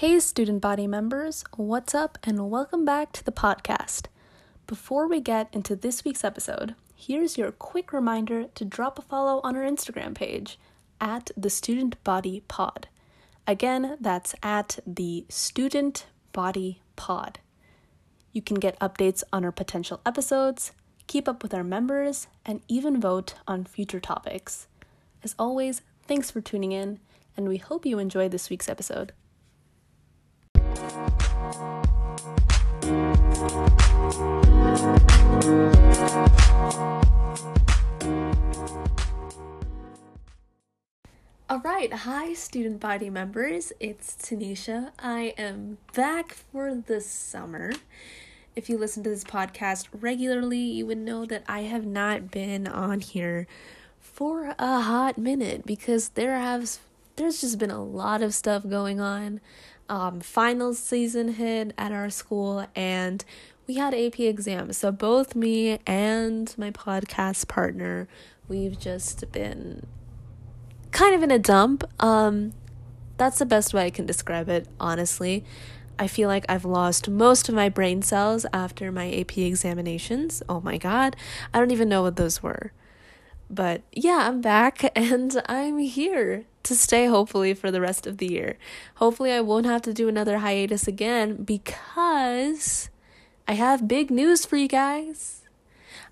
Hey, student body members, what's up, and welcome back to the podcast. Before we get into this week's episode, here's your quick reminder to drop a follow on our Instagram page at the Student Body Pod. Again, that's at the Student Body Pod. You can get updates on our potential episodes, keep up with our members, and even vote on future topics. As always, thanks for tuning in, and we hope you enjoyed this week's episode. All right, hi student body members. It's Tanisha. I am back for the summer. If you listen to this podcast regularly, you would know that I have not been on here for a hot minute because there has there's just been a lot of stuff going on. Um, finals season hit at our school, and we had AP exams. So both me and my podcast partner, we've just been kind of in a dump. Um, that's the best way I can describe it, honestly. I feel like I've lost most of my brain cells after my AP examinations. Oh my god, I don't even know what those were. But yeah, I'm back and I'm here to stay hopefully for the rest of the year. Hopefully, I won't have to do another hiatus again because I have big news for you guys.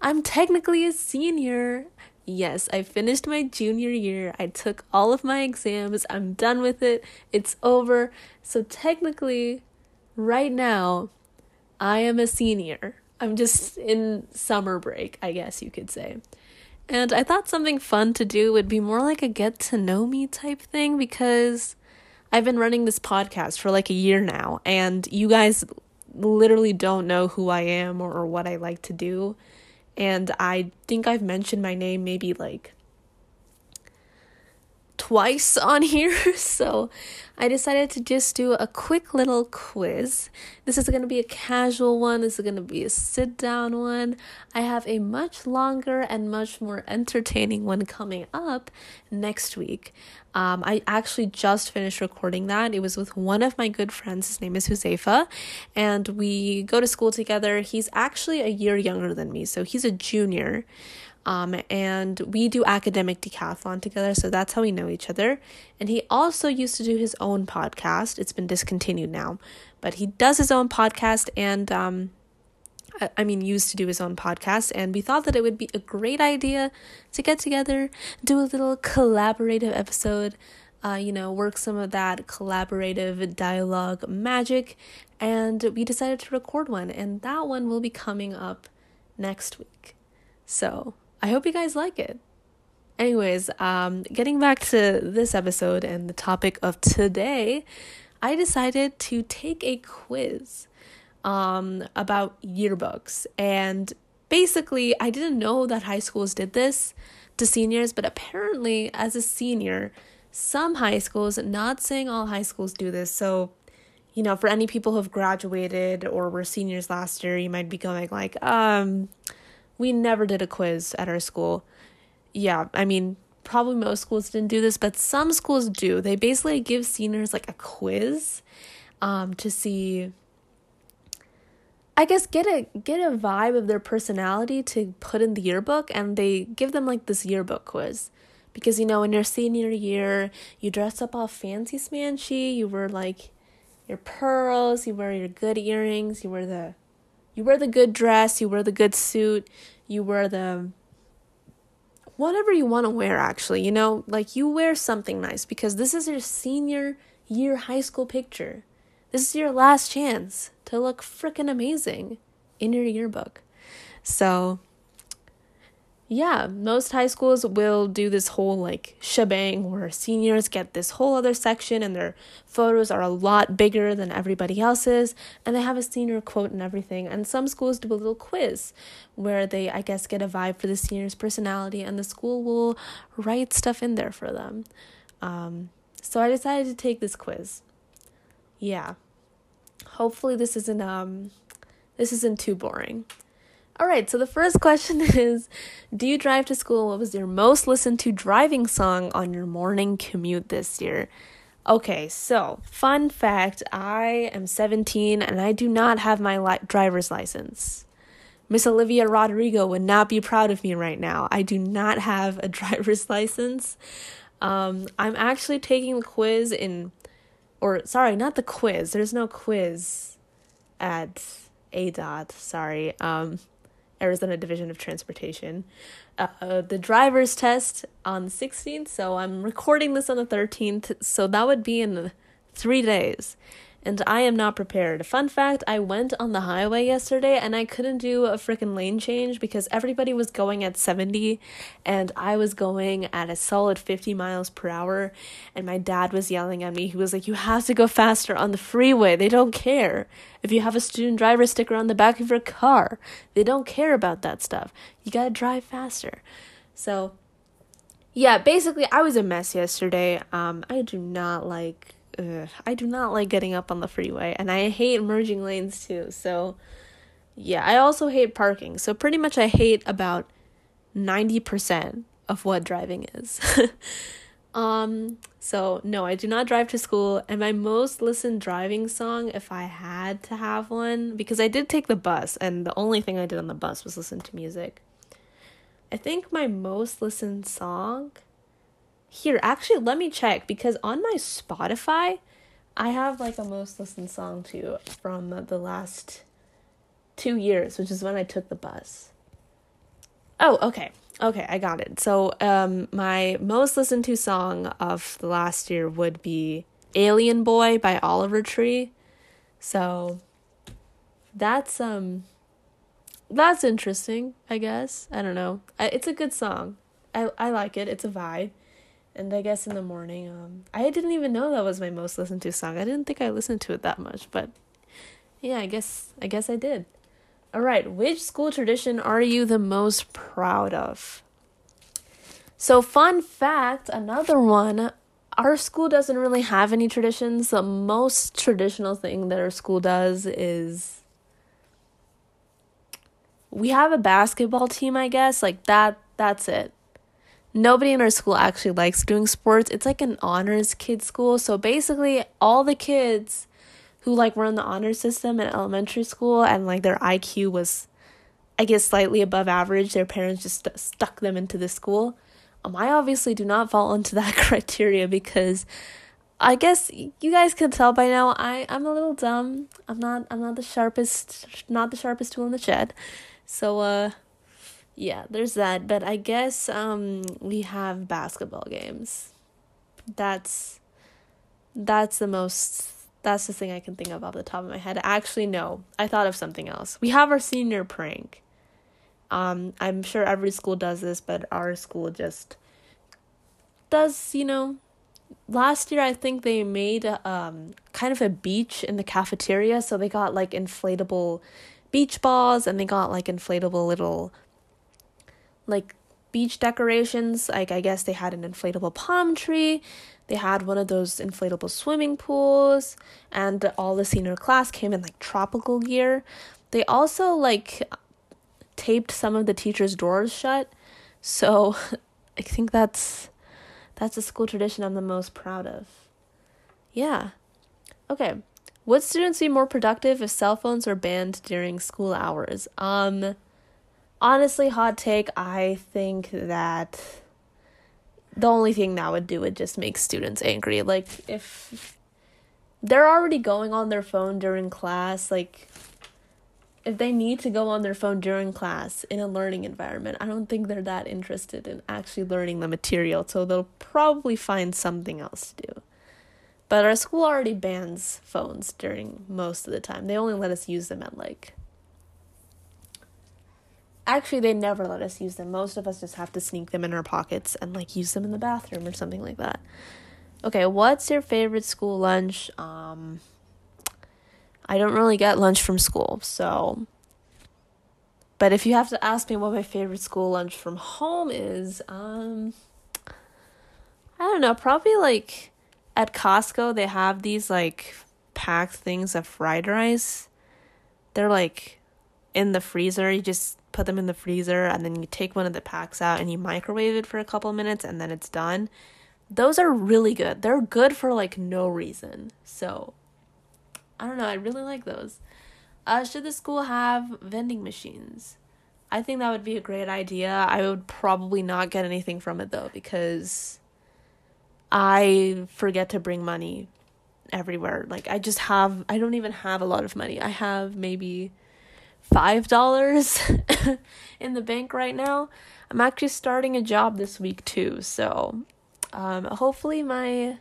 I'm technically a senior Yes, I finished my junior year. I took all of my exams. I'm done with it. It's over. So, technically, right now, I am a senior. I'm just in summer break, I guess you could say. And I thought something fun to do would be more like a get to know me type thing because I've been running this podcast for like a year now, and you guys literally don't know who I am or, or what I like to do. And I think I've mentioned my name maybe like twice on here. So I decided to just do a quick little quiz. This is going to be a casual one, this is going to be a sit down one. I have a much longer and much more entertaining one coming up next week. Um, I actually just finished recording that. It was with one of my good friends. His name is Huzaifa, and we go to school together. He's actually a year younger than me, so he's a junior. Um, and we do academic decathlon together, so that's how we know each other. And he also used to do his own podcast. It's been discontinued now, but he does his own podcast, and um, I, mean, used to do his own podcast. And we thought that it would be a great idea to get together, do a little collaborative episode. Uh, you know, work some of that collaborative dialogue magic, and we decided to record one, and that one will be coming up next week. So I hope you guys like it. Anyways, um, getting back to this episode and the topic of today, I decided to take a quiz um, about yearbooks. And basically, I didn't know that high schools did this to seniors, but apparently, as a senior, some high schools, not saying all high schools do this, so you know, for any people who have graduated or were seniors last year, you might be going like, um, we never did a quiz at our school. Yeah, I mean, probably most schools didn't do this, but some schools do. They basically give seniors like a quiz um, to see I guess get a get a vibe of their personality to put in the yearbook and they give them like this yearbook quiz. Because you know, in your senior year, you dress up all fancy smanchy, you wear like your pearls, you wear your good earrings, you wear the you wear the good dress, you wear the good suit, you wear the whatever you want to wear actually, you know, like you wear something nice because this is your senior year high school picture. This is your last chance to look freaking amazing in your yearbook. So, yeah, most high schools will do this whole like shebang where seniors get this whole other section and their photos are a lot bigger than everybody else's and they have a senior quote and everything. And some schools do a little quiz where they, I guess, get a vibe for the senior's personality and the school will write stuff in there for them. Um, so I decided to take this quiz. Yeah. Hopefully this isn't um this isn't too boring. All right, so the first question is Do you drive to school? What was your most listened to driving song on your morning commute this year? Okay, so fun fact I am 17 and I do not have my li- driver's license. Miss Olivia Rodrigo would not be proud of me right now. I do not have a driver's license. Um, I'm actually taking the quiz in, or sorry, not the quiz. There's no quiz at ADOT. Sorry, um, Arizona Division of Transportation. Uh, the driver's test on the 16th, so I'm recording this on the 13th, so that would be in three days and I am not prepared. Fun fact I went on the highway yesterday and I couldn't do a freaking lane change because everybody was going at 70 and I was going at a solid 50 miles per hour. And my dad was yelling at me. He was like, You have to go faster on the freeway. They don't care. If you have a student driver sticker on the back of your car, they don't care about that stuff. You gotta drive faster. So, yeah, basically, I was a mess yesterday. Um, I do not like ugh, I do not like getting up on the freeway and I hate merging lanes too. So yeah, I also hate parking. So pretty much I hate about 90% of what driving is. um so no, I do not drive to school and my most listened driving song if I had to have one because I did take the bus and the only thing I did on the bus was listen to music. I think my most listened song here, actually, let me check because on my Spotify, I have like a most listened song too from the last two years, which is when I took the bus. Oh, okay. Okay, I got it. So, um, my most listened to song of the last year would be Alien Boy by Oliver Tree. So, that's, um, that's interesting, I guess. I don't know. It's a good song. I, I like it. It's a vibe and I guess in the morning, um, I didn't even know that was my most listened to song. I didn't think I listened to it that much, but yeah, I guess I guess I did. All right, which school tradition are you the most proud of? So, fun fact, another one. Our school doesn't really have any traditions. The most traditional thing that our school does is we have a basketball team, I guess. Like that that's it nobody in our school actually likes doing sports. It's like an honors kid school. So basically, all the kids who like were in the honor system in elementary school and like their IQ was, I guess, slightly above average, their parents just st- stuck them into the school. Um, I obviously do not fall into that criteria because I guess you guys can tell by now I I'm a little dumb. I'm not I'm not the sharpest not the sharpest tool in the shed. So uh yeah, there's that. But I guess um we have basketball games. That's that's the most that's the thing I can think of off the top of my head. Actually, no, I thought of something else. We have our senior prank. Um, I'm sure every school does this, but our school just does, you know, last year I think they made um kind of a beach in the cafeteria, so they got like inflatable beach balls and they got like inflatable little like beach decorations. Like I guess they had an inflatable palm tree. They had one of those inflatable swimming pools, and all the senior class came in like tropical gear. They also like taped some of the teachers' doors shut. So I think that's that's a school tradition I'm the most proud of. Yeah. Okay. Would students be more productive if cell phones were banned during school hours? Um honestly, hot take, I think that the only thing that would do would just make students angry. Like, if they're already going on their phone during class, like, if they need to go on their phone during class in a learning environment, I don't think they're that interested in actually learning the material, so they'll probably find something else to do. But our school already bans phones during most of the time. They only let us use them at like Actually, they never let us use them. Most of us just have to sneak them in our pockets and like use them in the bathroom or something like that. Okay, what's your favorite school lunch? Um I don't really get lunch from school, so but if you have to ask me what my favorite school lunch from home is, um I don't know, probably like at Costco they have these like packed things of fried rice. They're like in the freezer. You just put them in the freezer and then you take one of the packs out and you microwave it for a couple minutes and then it's done. those are really good. They're good for like no reason. So I don't know, I really like those. Uh, should the school have vending machines? I think that would be a great idea. I would probably not get anything from it though because I forget to bring money everywhere. Like I just have I don't even have a lot of money. I have maybe five dollars in the bank right now. I'm actually starting a job this week too, so um, hopefully my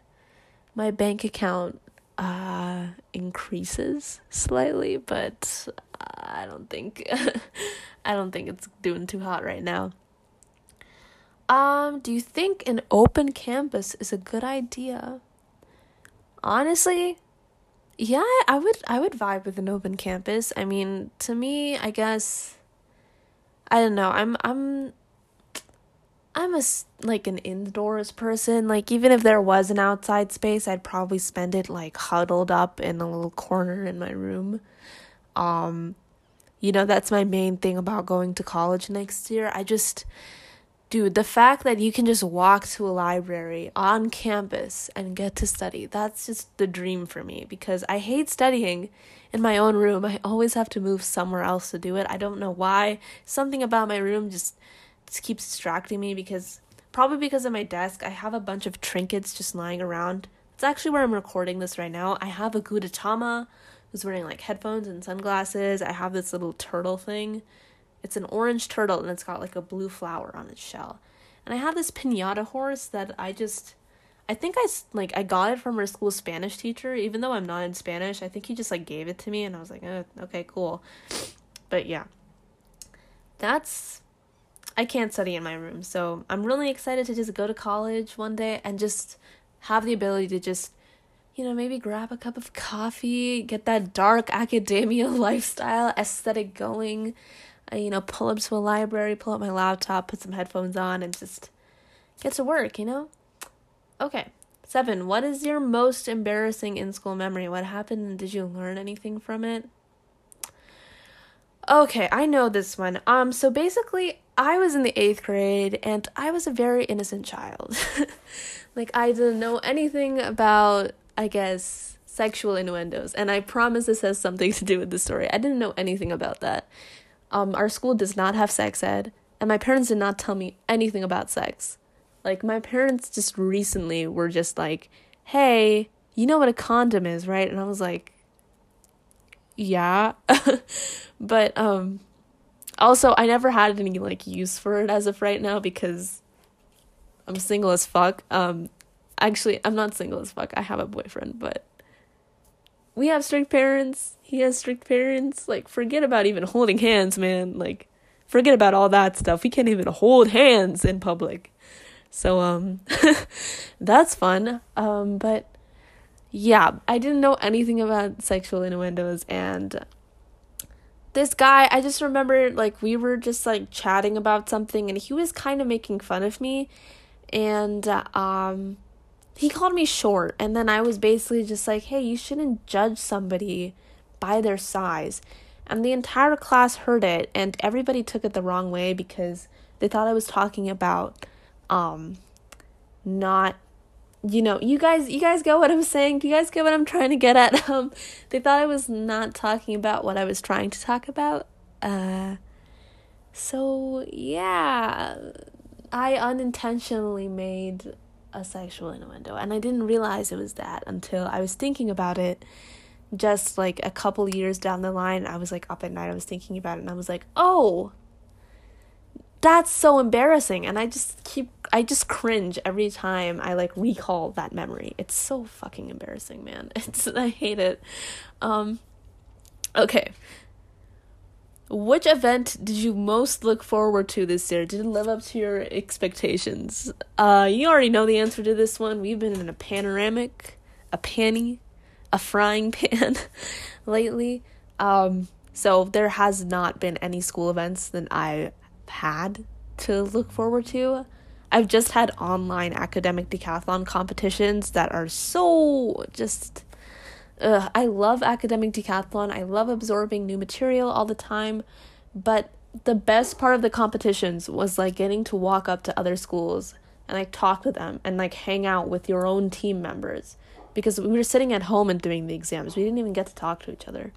my bank account uh, increases slightly, but I don't think I don't think it's doing too hot right now. Um, do you think an open campus is a good idea? Honestly, yeah, I would I would vibe with an open campus. I mean, to me, I guess I don't know. I'm I'm I'm a like an indoors person. Like even if there was an outside space, I'd probably spend it like huddled up in a little corner in my room. Um you know, that's my main thing about going to college next year. I just dude, the fact that you can just walk to a library on campus and get to study, that's just the dream for me because I hate studying in my own room. I always have to move somewhere else to do it. I don't know why. Something about my room just just keeps distracting me because probably because of my desk, I have a bunch of trinkets just lying around. It's actually where I'm recording this right now. I have a Gudetama who's wearing like headphones and sunglasses. I have this little turtle thing. It's an orange turtle and it's got like a blue flower on its shell. And I have this pinata horse that I just I think I like I got it from our school Spanish teacher even though I'm not in Spanish. I think he just like gave it to me and I was like, oh, "Okay, cool." But yeah. That's I can't study in my room. So I'm really excited to just go to college one day and just have the ability to just, you know, maybe grab a cup of coffee, get that dark academia lifestyle aesthetic going. I, you know, pull up to a library, pull up my laptop, put some headphones on, and just get to work, you know? Okay. Seven, what is your most embarrassing in school memory? What happened? and Did you learn anything from it? Okay, I know this one. Um, so basically, I was in the eighth grade and I was a very innocent child. like, I didn't know anything about, I guess, sexual innuendos. And I promise this has something to do with the story. I didn't know anything about that. Um, our school does not have sex ed, and my parents did not tell me anything about sex. Like, my parents just recently were just like, hey, you know what a condom is, right? And I was like, yeah. but, um, also, I never had any like use for it as of right now because I'm single as fuck. Um actually, I'm not single as fuck. I have a boyfriend, but we have strict parents. He has strict parents. Like forget about even holding hands, man. Like forget about all that stuff. We can't even hold hands in public. So um that's fun. Um but yeah, I didn't know anything about sexual innuendos and this guy, I just remember like we were just like chatting about something and he was kind of making fun of me and uh, um he called me short and then I was basically just like, "Hey, you shouldn't judge somebody by their size." And the entire class heard it and everybody took it the wrong way because they thought I was talking about um not you know, you guys you guys get what I'm saying? Do you guys get what I'm trying to get at? Um they thought I was not talking about what I was trying to talk about. Uh so yeah, I unintentionally made a sexual innuendo and I didn't realize it was that until I was thinking about it just like a couple years down the line. I was like up at night I was thinking about it and I was like, "Oh, that's so embarrassing and i just keep i just cringe every time i like recall that memory. It's so fucking embarrassing man. It's i hate it. Um okay which event did you most look forward to this year? Did it live up to your expectations? Uh, you already know the answer to this one. We've been in a panoramic, a panny, a frying pan lately. Um, so there has not been any school events that I had to look forward to. I've just had online academic decathlon competitions that are so just. Ugh, I love academic decathlon. I love absorbing new material all the time. But the best part of the competitions was like getting to walk up to other schools and like talk to them and like hang out with your own team members because we were sitting at home and doing the exams. We didn't even get to talk to each other.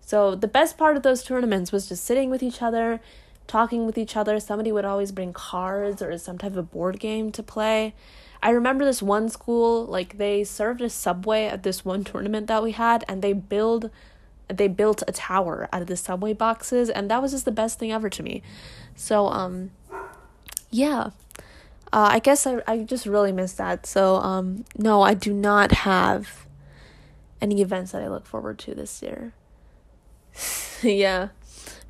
So the best part of those tournaments was just sitting with each other, talking with each other. Somebody would always bring cards or some type of board game to play. I remember this one school, like they served a subway at this one tournament that we had and they build they built a tower out of the subway boxes and that was just the best thing ever to me. So um yeah. Uh, I guess I I just really miss that. So um no, I do not have any events that I look forward to this year. yeah.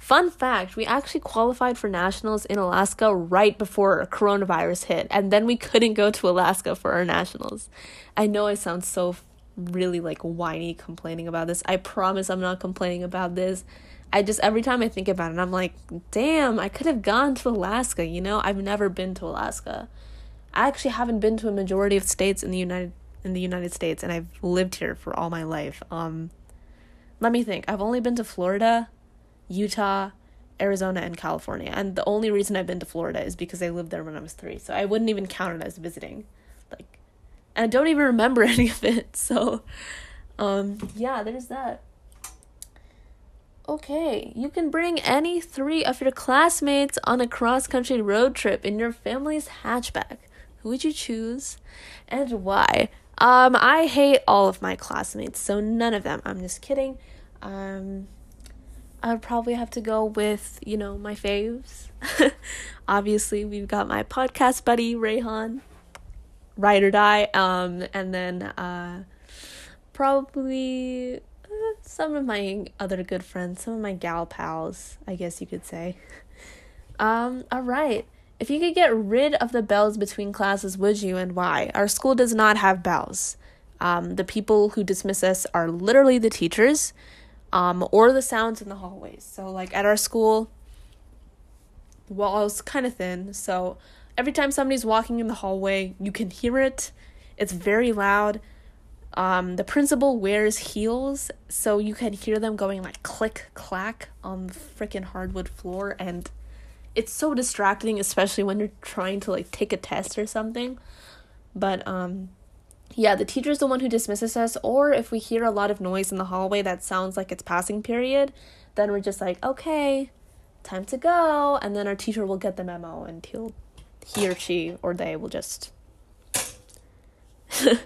Fun fact, we actually qualified for nationals in Alaska right before coronavirus hit, and then we couldn't go to Alaska for our nationals. I know I sound so really like whiny complaining about this. I promise I'm not complaining about this. I just every time I think about it, I'm like, damn, I could have gone to Alaska, you know? I've never been to Alaska. I actually haven't been to a majority of states in the United in the United States and I've lived here for all my life. Um let me think. I've only been to Florida, Utah, Arizona, and California. And the only reason I've been to Florida is because I lived there when I was three. So I wouldn't even count it as visiting. Like, and I don't even remember any of it. So, um, yeah, there's that. Okay, you can bring any three of your classmates on a cross country road trip in your family's hatchback. Who would you choose and why? Um, I hate all of my classmates, so none of them. I'm just kidding. Um, I would probably have to go with, you know, my faves. Obviously, we've got my podcast buddy, Rayhan, Ride or Die, um, and then uh, probably uh, some of my other good friends, some of my gal pals, I guess you could say. Um, all right. If you could get rid of the bells between classes, would you and why? Our school does not have bells. Um, the people who dismiss us are literally the teachers um, or the sounds in the hallways. So, like at our school, the wall's kind of thin. So, every time somebody's walking in the hallway, you can hear it. It's very loud. Um, the principal wears heels, so you can hear them going like click clack on the freaking hardwood floor, and it's so distracting, especially when you're trying to like take a test or something. But um yeah, the teacher's the one who dismisses us, or if we hear a lot of noise in the hallway that sounds like it's passing period, then we're just like, okay, time to go, and then our teacher will get the memo and he'll he or she or they will just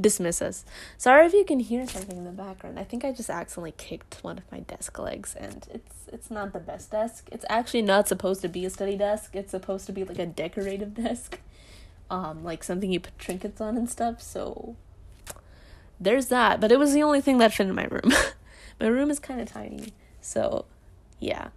dismiss us. Sorry if you can hear something in the background. I think I just accidentally kicked one of my desk legs and it's it's not the best desk. It's actually not supposed to be a study desk. It's supposed to be like a decorative desk. Um like something you put trinkets on and stuff. So there's that, but it was the only thing that fit in my room. my room is kind of tiny. So, yeah.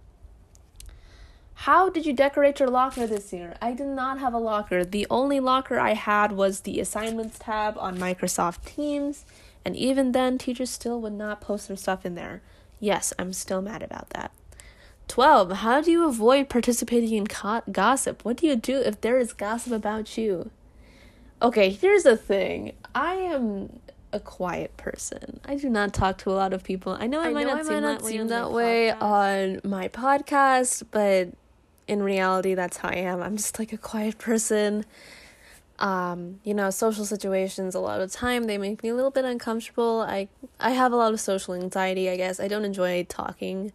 How did you decorate your locker this year? I did not have a locker. The only locker I had was the assignments tab on Microsoft Teams, and even then, teachers still would not post their stuff in there. Yes, I'm still mad about that. 12. How do you avoid participating in co- gossip? What do you do if there is gossip about you? Okay, here's the thing. I am a quiet person. I do not talk to a lot of people. I know I, I might know not, I seem, might not that seem that way on my podcast, but in reality that's how I am. I'm just like a quiet person. Um, you know, social situations a lot of the time they make me a little bit uncomfortable. I I have a lot of social anxiety, I guess. I don't enjoy talking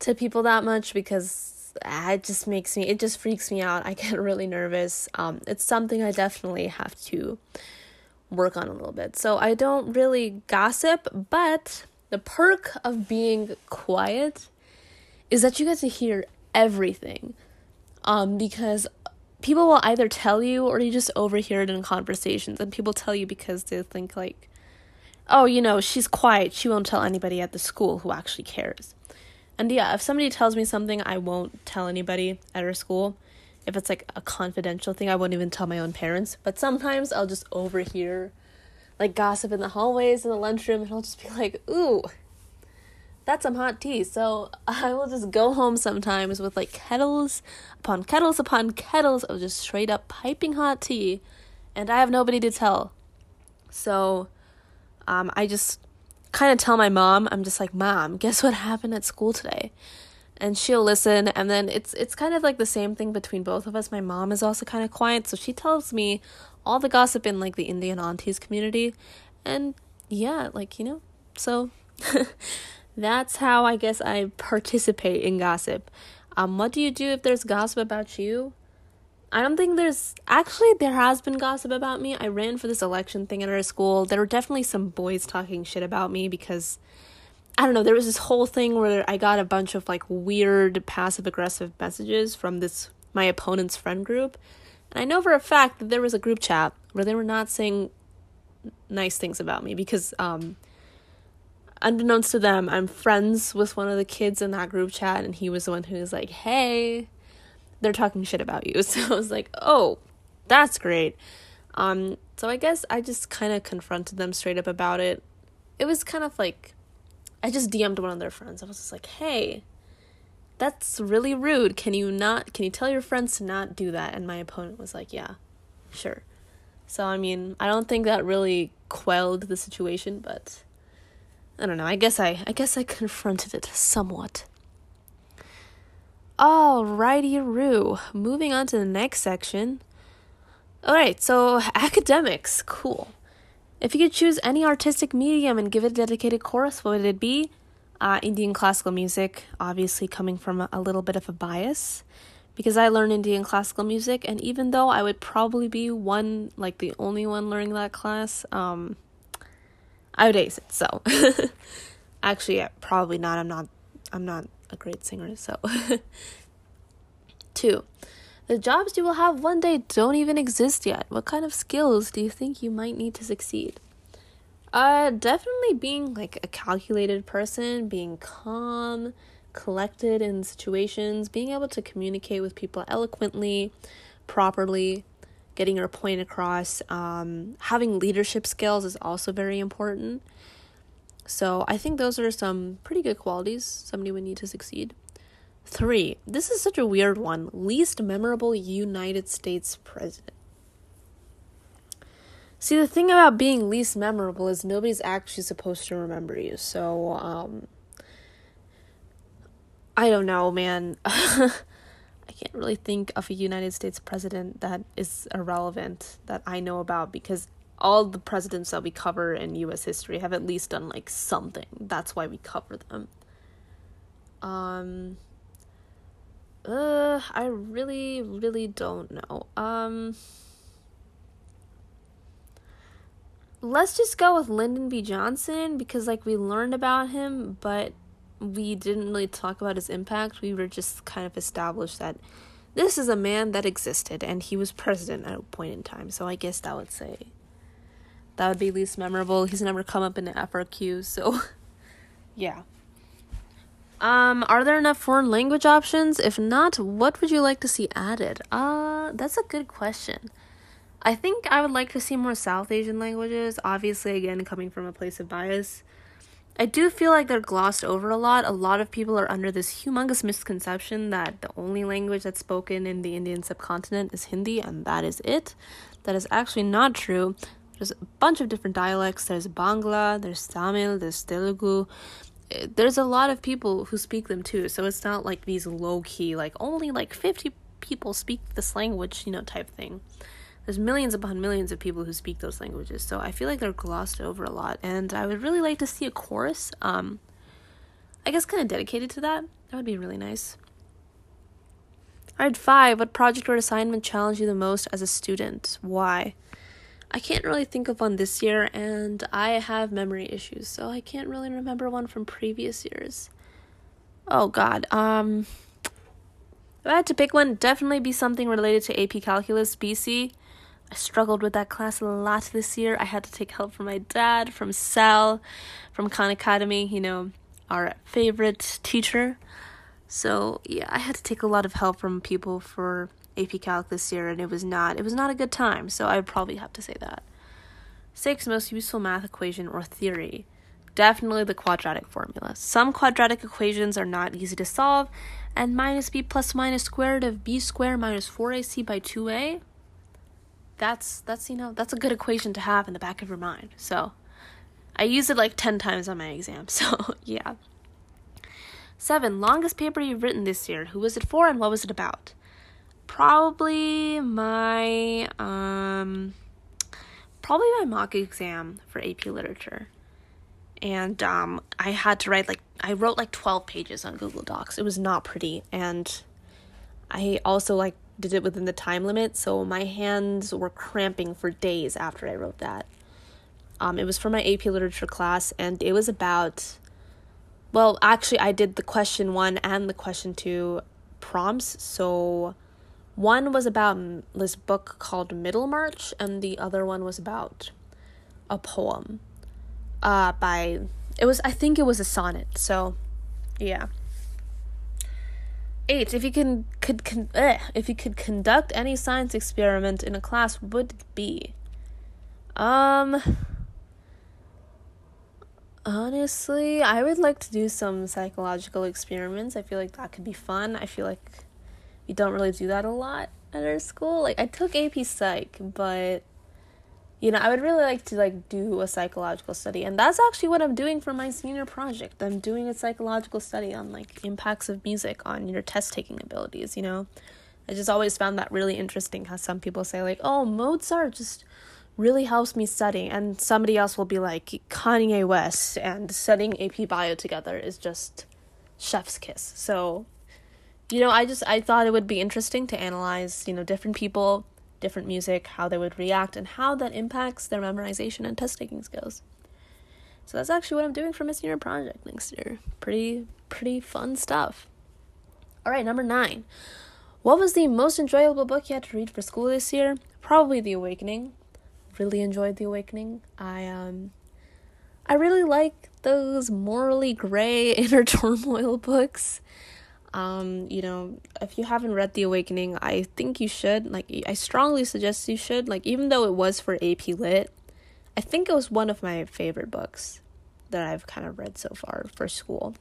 to people that much because it just makes me it just freaks me out. I get really nervous. Um, it's something I definitely have to work on a little bit. So I don't really gossip, but the perk of being quiet is that you get to hear everything. Um, because people will either tell you or you just overhear it in conversations and people tell you because they think like oh you know she's quiet she won't tell anybody at the school who actually cares and yeah if somebody tells me something i won't tell anybody at our school if it's like a confidential thing i won't even tell my own parents but sometimes i'll just overhear like gossip in the hallways in the lunchroom and i'll just be like ooh that's some hot tea. So I will just go home sometimes with like kettles upon kettles upon kettles of just straight up piping hot tea, and I have nobody to tell. So um, I just kind of tell my mom, I'm just like, Mom, guess what happened at school today? and she'll listen and then it's it's kind of like the same thing between both of us. My mom is also kind of quiet so she tells me all the gossip in like the indian aunties community. And yeah like you know so that's how i guess i participate in gossip. Um what do you do if there's gossip about you I don't think there's actually there has been gossip about me. I ran for this election thing at our school. There were definitely some boys talking shit about me because I don't know, there was this whole thing where I got a bunch of like weird passive aggressive messages from this my opponent's friend group. And I know for a fact that there was a group chat where they were not saying nice things about me because um unbeknownst to them, I'm friends with one of the kids in that group chat and he was the one who was like, "Hey, they're talking shit about you." So I was like, "Oh, that's great." Um so I guess I just kind of confronted them straight up about it. It was kind of like I just DM'd one of their friends. I was just like, hey, that's really rude. Can you not, can you tell your friends to not do that? And my opponent was like, yeah, sure. So, I mean, I don't think that really quelled the situation, but I don't know. I guess I, I guess I confronted it somewhat. Alrighty, Roo. Moving on to the next section. Alright, so academics. Cool. If you could choose any artistic medium and give it a dedicated course, what would it be? Uh, Indian classical music, obviously coming from a, little bit of a bias, because I learned Indian classical music, and even though I would probably be one, like the only one learning that class, um, I would ace it. So, actually, yeah, probably not. I'm not. I'm not a great singer. So, two. The jobs you will have one day don't even exist yet. What kind of skills do you think you might need to succeed? Uh, definitely being like a calculated person, being calm, collected in situations, being able to communicate with people eloquently, properly, getting your point across. Um, having leadership skills is also very important. So I think those are some pretty good qualities somebody would need to succeed. Three, this is such a weird one. Least memorable United States president. See, the thing about being least memorable is nobody's actually supposed to remember you. So, um, I don't know, man. I can't really think of a United States president that is irrelevant that I know about because all the presidents that we cover in US history have at least done like something. That's why we cover them. Um, uh, I really, really don't know. Um, let's just go with Lyndon B. Johnson because, like, we learned about him, but we didn't really talk about his impact. We were just kind of established that this is a man that existed and he was president at a point in time. So I guess that would say that would be least memorable. He's never come up in the FRQ, so yeah. Um, are there enough foreign language options? If not, what would you like to see added? Uh, that's a good question. I think I would like to see more South Asian languages, obviously, again, coming from a place of bias. I do feel like they're glossed over a lot. A lot of people are under this humongous misconception that the only language that's spoken in the Indian subcontinent is Hindi, and that is it. That is actually not true. There's a bunch of different dialects. There's Bangla, there's Tamil, there's Telugu, there's a lot of people who speak them too. So it's not like these low key, like only like 50 people speak this language, you know, type thing. There's millions upon millions of people who speak those languages. So I feel like they're glossed over a lot. And I would really like to see a course, um, I guess kind of dedicated to that. That would be really nice. All right, five. What project or assignment challenged you the most as a student? Why? I can't really think of one this year, and I have memory issues, so I can't really remember one from previous years. Oh God, um, if I had to pick one, definitely be something related to AP Calculus BC. I struggled with that class a lot this year. I had to take help from my dad, from Sal, from Khan Academy, you know, our favorite teacher. So yeah, I had to take a lot of help from people for AP Calc this year, and it was not it was not a good time. So I would probably have to say that. Six most useful math equation or theory. Definitely the quadratic formula. Some quadratic equations are not easy to solve, and minus b plus minus square root of b squared minus 4ac by 2a. That's that's you know that's a good equation to have in the back of your mind. So I used it like 10 times on my exam. So, yeah. Seven, longest paper you've written this year. Who was it for and what was it about? Probably my um probably my mock exam for AP literature. And um I had to write like I wrote like 12 pages on Google Docs. It was not pretty and I also like did it within the time limit, so my hands were cramping for days after I wrote that. Um, it was for my AP literature class, and it was about. Well, actually, I did the question one and the question two prompts. So, one was about this book called Middlemarch, and the other one was about a poem uh, by. It was, I think it was a sonnet. So, yeah. Eight. If you can could con- ugh, if you could conduct any science experiment in a class, what would it be? Um. Honestly, I would like to do some psychological experiments. I feel like that could be fun. I feel like we don't really do that a lot at our school. Like I took AP Psych, but you know, I would really like to like do a psychological study. And that's actually what I'm doing for my senior project. I'm doing a psychological study on like impacts of music on your test taking abilities, you know. I just always found that really interesting how some people say like, "Oh, Mozart just really helps me study." And somebody else will be like, "Kanye West and studying AP Bio together is just chef's kiss." So, you know, I just I thought it would be interesting to analyze, you know, different people different music, how they would react, and how that impacts their memorization and test taking skills. So that's actually what I'm doing for my senior project next year. Pretty, pretty fun stuff. All right, number nine. What was the most enjoyable book you had to read for school this year? Probably The Awakening. Really enjoyed The Awakening. I um I really like those morally gray inner turmoil books. Um, you know, if you haven't read The Awakening, I think you should. Like, I strongly suggest you should. Like, even though it was for AP Lit, I think it was one of my favorite books that I've kind of read so far for school.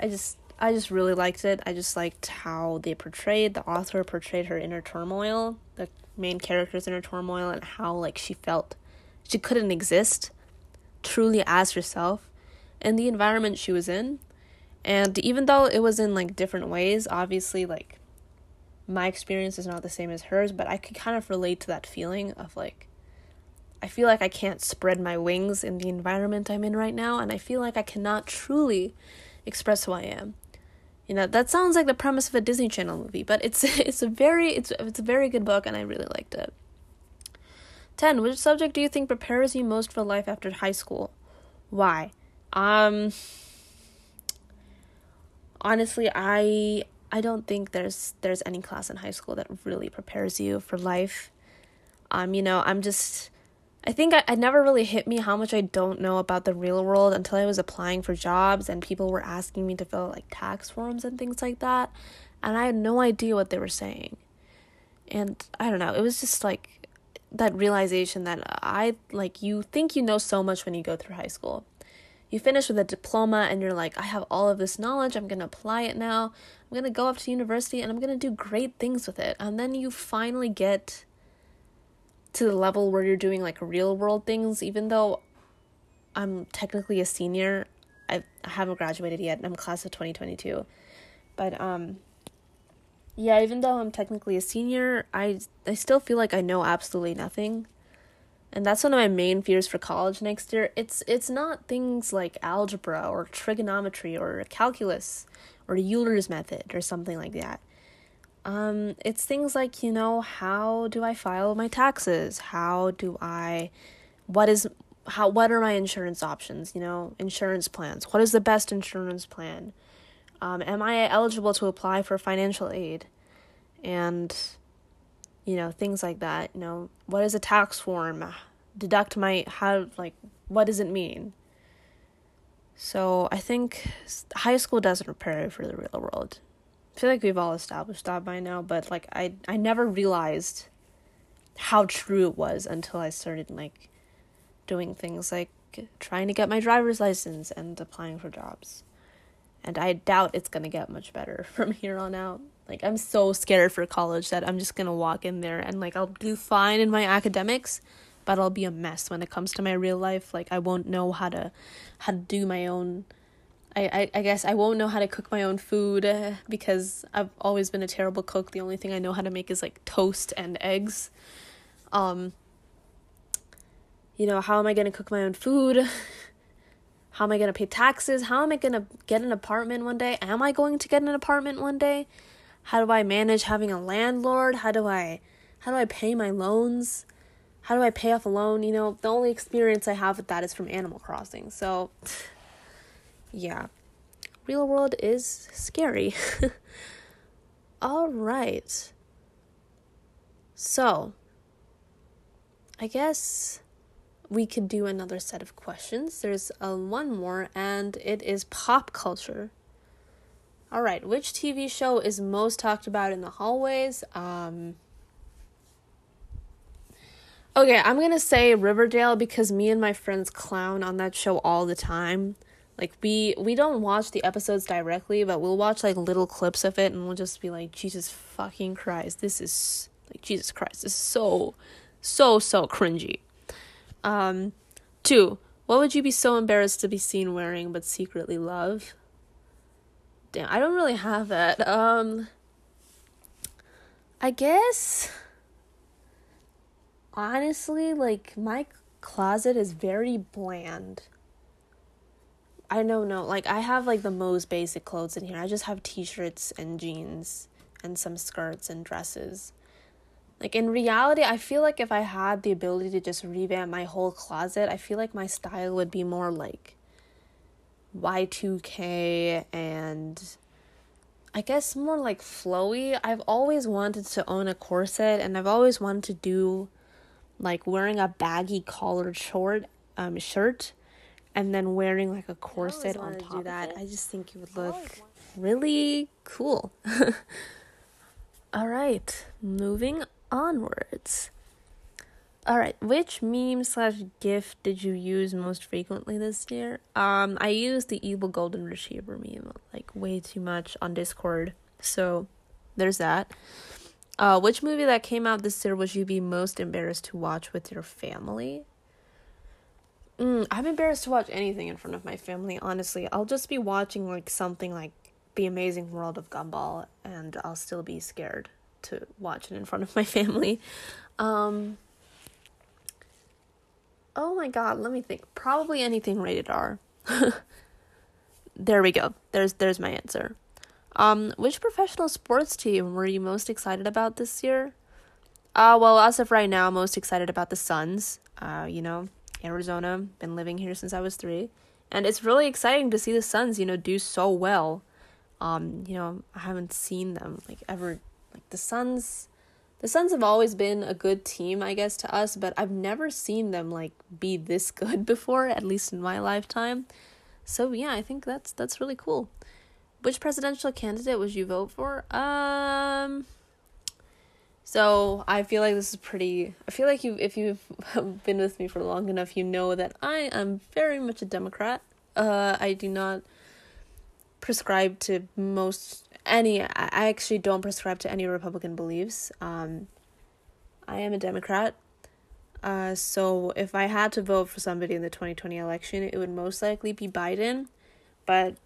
I just, I just really liked it. I just liked how they portrayed the author portrayed her inner turmoil, the main character's inner turmoil, and how like she felt she couldn't exist truly as herself in the environment she was in and even though it was in like different ways, obviously like my experience is not the same as hers, but I could kind of relate to that feeling of like I feel like I can't spread my wings in the environment I'm in right now and I feel like I cannot truly express who I am. You know, that sounds like the premise of a Disney Channel movie, but it's it's a very it's it's a very good book and I really liked it. 10. Which subject do you think prepares you most for life after high school? Why? Um honestly, I I don't think there's there's any class in high school that really prepares you for life. Um, you know, I'm just I think I, it never really hit me how much I don't know about the real world until I was applying for jobs and people were asking me to fill out like tax forms and things like that. And I had no idea what they were saying. And I don't know, it was just like that realization that I like you think you know so much when you go through high school you finish with a diploma and you're like, I have all of this knowledge, I'm to apply it now. I'm to go up to university and I'm to do great things with it. And then you finally get to the level where you're doing like real world things, even though I'm technically a senior. I, I haven't graduated yet. I'm class of 2022. But um yeah, even though I'm technically a senior, I I still feel like I know absolutely nothing and that's one of my main fears for college next year. It's it's not things like algebra or trigonometry or calculus or euler's method or something like that. Um it's things like you know how do i file my taxes? How do i what is how what are my insurance options? You know insurance plans. What is the best insurance plan? Um, am i eligible to apply for financial aid? And you know things like that you know what is a tax form? Deduct my how like what does it mean? So i think high school doesn't prepare you for the real world. I feel like we've all established that by now but like i i never realized how true it was until i started like doing things like trying to get my driver's license and applying for jobs. And i doubt it's going to get much better from here on out like I'm so scared for college that I'm just to walk in there and like I'll do fine in my academics, but I'll be a mess when it comes to my real life. Like I won't know how to how to do my own I, I, guess I won't know how to cook my own food because I've always been a terrible cook. The only thing I know how to make is like toast and eggs. Um, you know, how am I going to cook my own food? How am I going to pay taxes? How am I going to get an apartment one day? Am I going to get an apartment one day? How do I manage having a landlord? How do I how do I pay my loans? How do I pay off a loan? You know, the only experience I have with that is from Animal Crossing. So yeah. Real world is scary. All right. So, I guess we could do another set of questions. There's uh, one more, and it is pop culture. All right, which TV show is most talked about in the hallways? Um, okay, I'm gonna say Riverdale because me and my friends clown on that show all the time. Like we we don't watch the episodes directly, but we'll watch like little clips of it, and we'll just be like, Jesus fucking Christ, this is like Jesus Christ, this is so, so so cringy. Um, two, what would you be so embarrassed to be seen wearing but secretly love? Damn, I don't really have that. Um, I guess, honestly, like, my closet is very bland. I don't know, like, I have, like, the most basic clothes in here. I just have t shirts and jeans and some skirts and dresses. Like in reality, I feel like if I had the ability to just revamp my whole closet, I feel like my style would be more like Y2K and I guess more like flowy. I've always wanted to own a corset and I've always wanted to do like wearing a baggy collared short um shirt and then wearing like a corset on top of that. I just think it would look really cool. All right, moving onwards. All right, which meme slash GIF did you use most frequently this year? Um, I used the evil golden retriever meme like way too much on Discord, so there's that. Uh, which movie that came out this year would you be most embarrassed to watch with your family? Mm, I'm embarrassed to watch anything in front of my family. Honestly, I'll just be watching like something like The Amazing World of Gumball, and I'll still be scared to watch it in front of my family. Um, oh my god, let me think. Probably anything rated R. there we go. There's there's my answer. Um, which professional sports team were you most excited about this year? Uh, well, as of right now, most excited about the Suns. Uh, you know, Arizona, been living here since I was three. And it's really exciting to see the Suns, you know, do so well. Um, you know, I haven't seen them like ever like the Suns the Suns have always been a good team, I guess, to us, but I've never seen them like be this good before, at least in my lifetime. So yeah, I think that's that's really cool. Which presidential candidate would you vote for? Um so I feel like this is pretty I feel like you if you've been with me for long enough, you know that I am very much a Democrat. Uh I do not prescribe to most any I actually don't prescribe to any Republican beliefs. Um, I am a Democrat. Uh, so if I had to vote for somebody in the 2020 election, it would most likely be Biden. But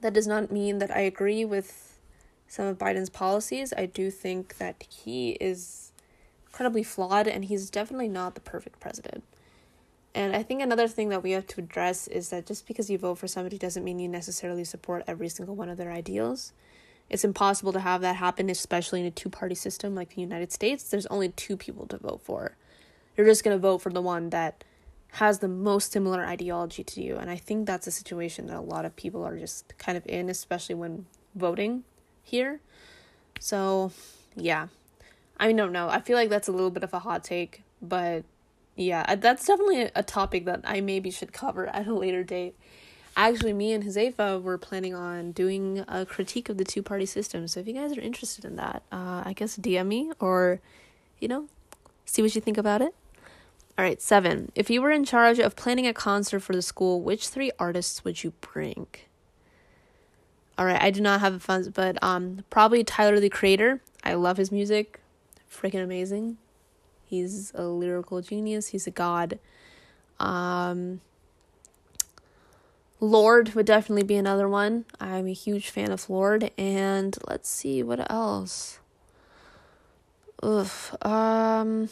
that does not mean that I agree with some of Biden's policies. I do think that he is incredibly flawed and he's definitely not the perfect president. And I think another thing that we have to address is that just because you vote for somebody doesn't mean you necessarily support every single one of their ideals. It's impossible to have that happen, especially in a two party system like the United States. There's only two people to vote for. You're just going to vote for the one that has the most similar ideology to you. And I think that's a situation that a lot of people are just kind of in, especially when voting here. So, yeah. I don't know. I feel like that's a little bit of a hot take, but yeah, that's definitely a topic that I maybe should cover at a later date actually me and Hazefa were planning on doing a critique of the two party system. So if you guys are interested in that, uh, I guess DM me or, you know, see what you think about it. All right, seven. If you were in charge of planning a concert for the school, which three artists would you bring? All right, I do not have the funds, but um, probably Tyler the Creator. I love his music, freaking amazing. He's a lyrical genius. He's a god. Um, Lorde would definitely be another one. I'm a huge fan of Lorde. And let's see, what else? Ugh. Um.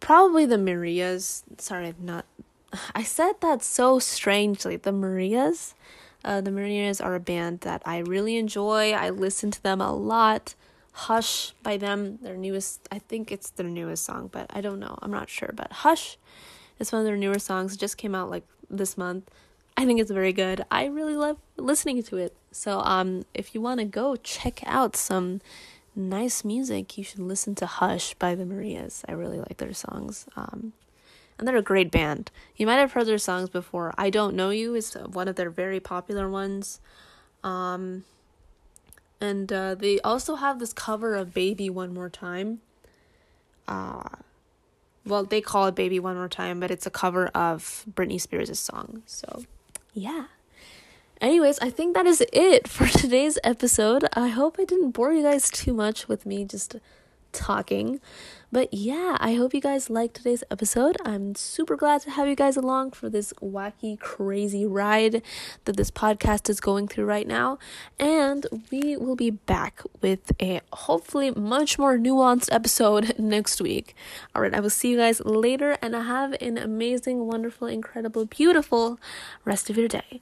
Probably the Marias. Sorry, I'm not. I said that so strangely. The Marias. Uh, the Marias are a band that I really enjoy. I listen to them a lot. Hush by them, their newest, I think it's their newest song, but I don't know. I'm not sure. But Hush is one of their newer songs. It just came out like this month. I think it's very good. I really love listening to it. So um if you want to go check out some nice music, you should listen to Hush by the Marias. I really like their songs. Um and they're a great band. You might have heard their songs before. I Don't Know You is one of their very popular ones. Um and uh, they also have this cover of Baby One More Time. Uh, well, they call it Baby One More Time, but it's a cover of Britney Spears' song. So, yeah. Anyways, I think that is it for today's episode. I hope I didn't bore you guys too much with me just talking. But yeah, I hope you guys liked today's episode. I'm super glad to have you guys along for this wacky, crazy ride that this podcast is going through right now. And we will be back with a hopefully much more nuanced episode next week. All right, I will see you guys later and have an amazing, wonderful, incredible, beautiful rest of your day.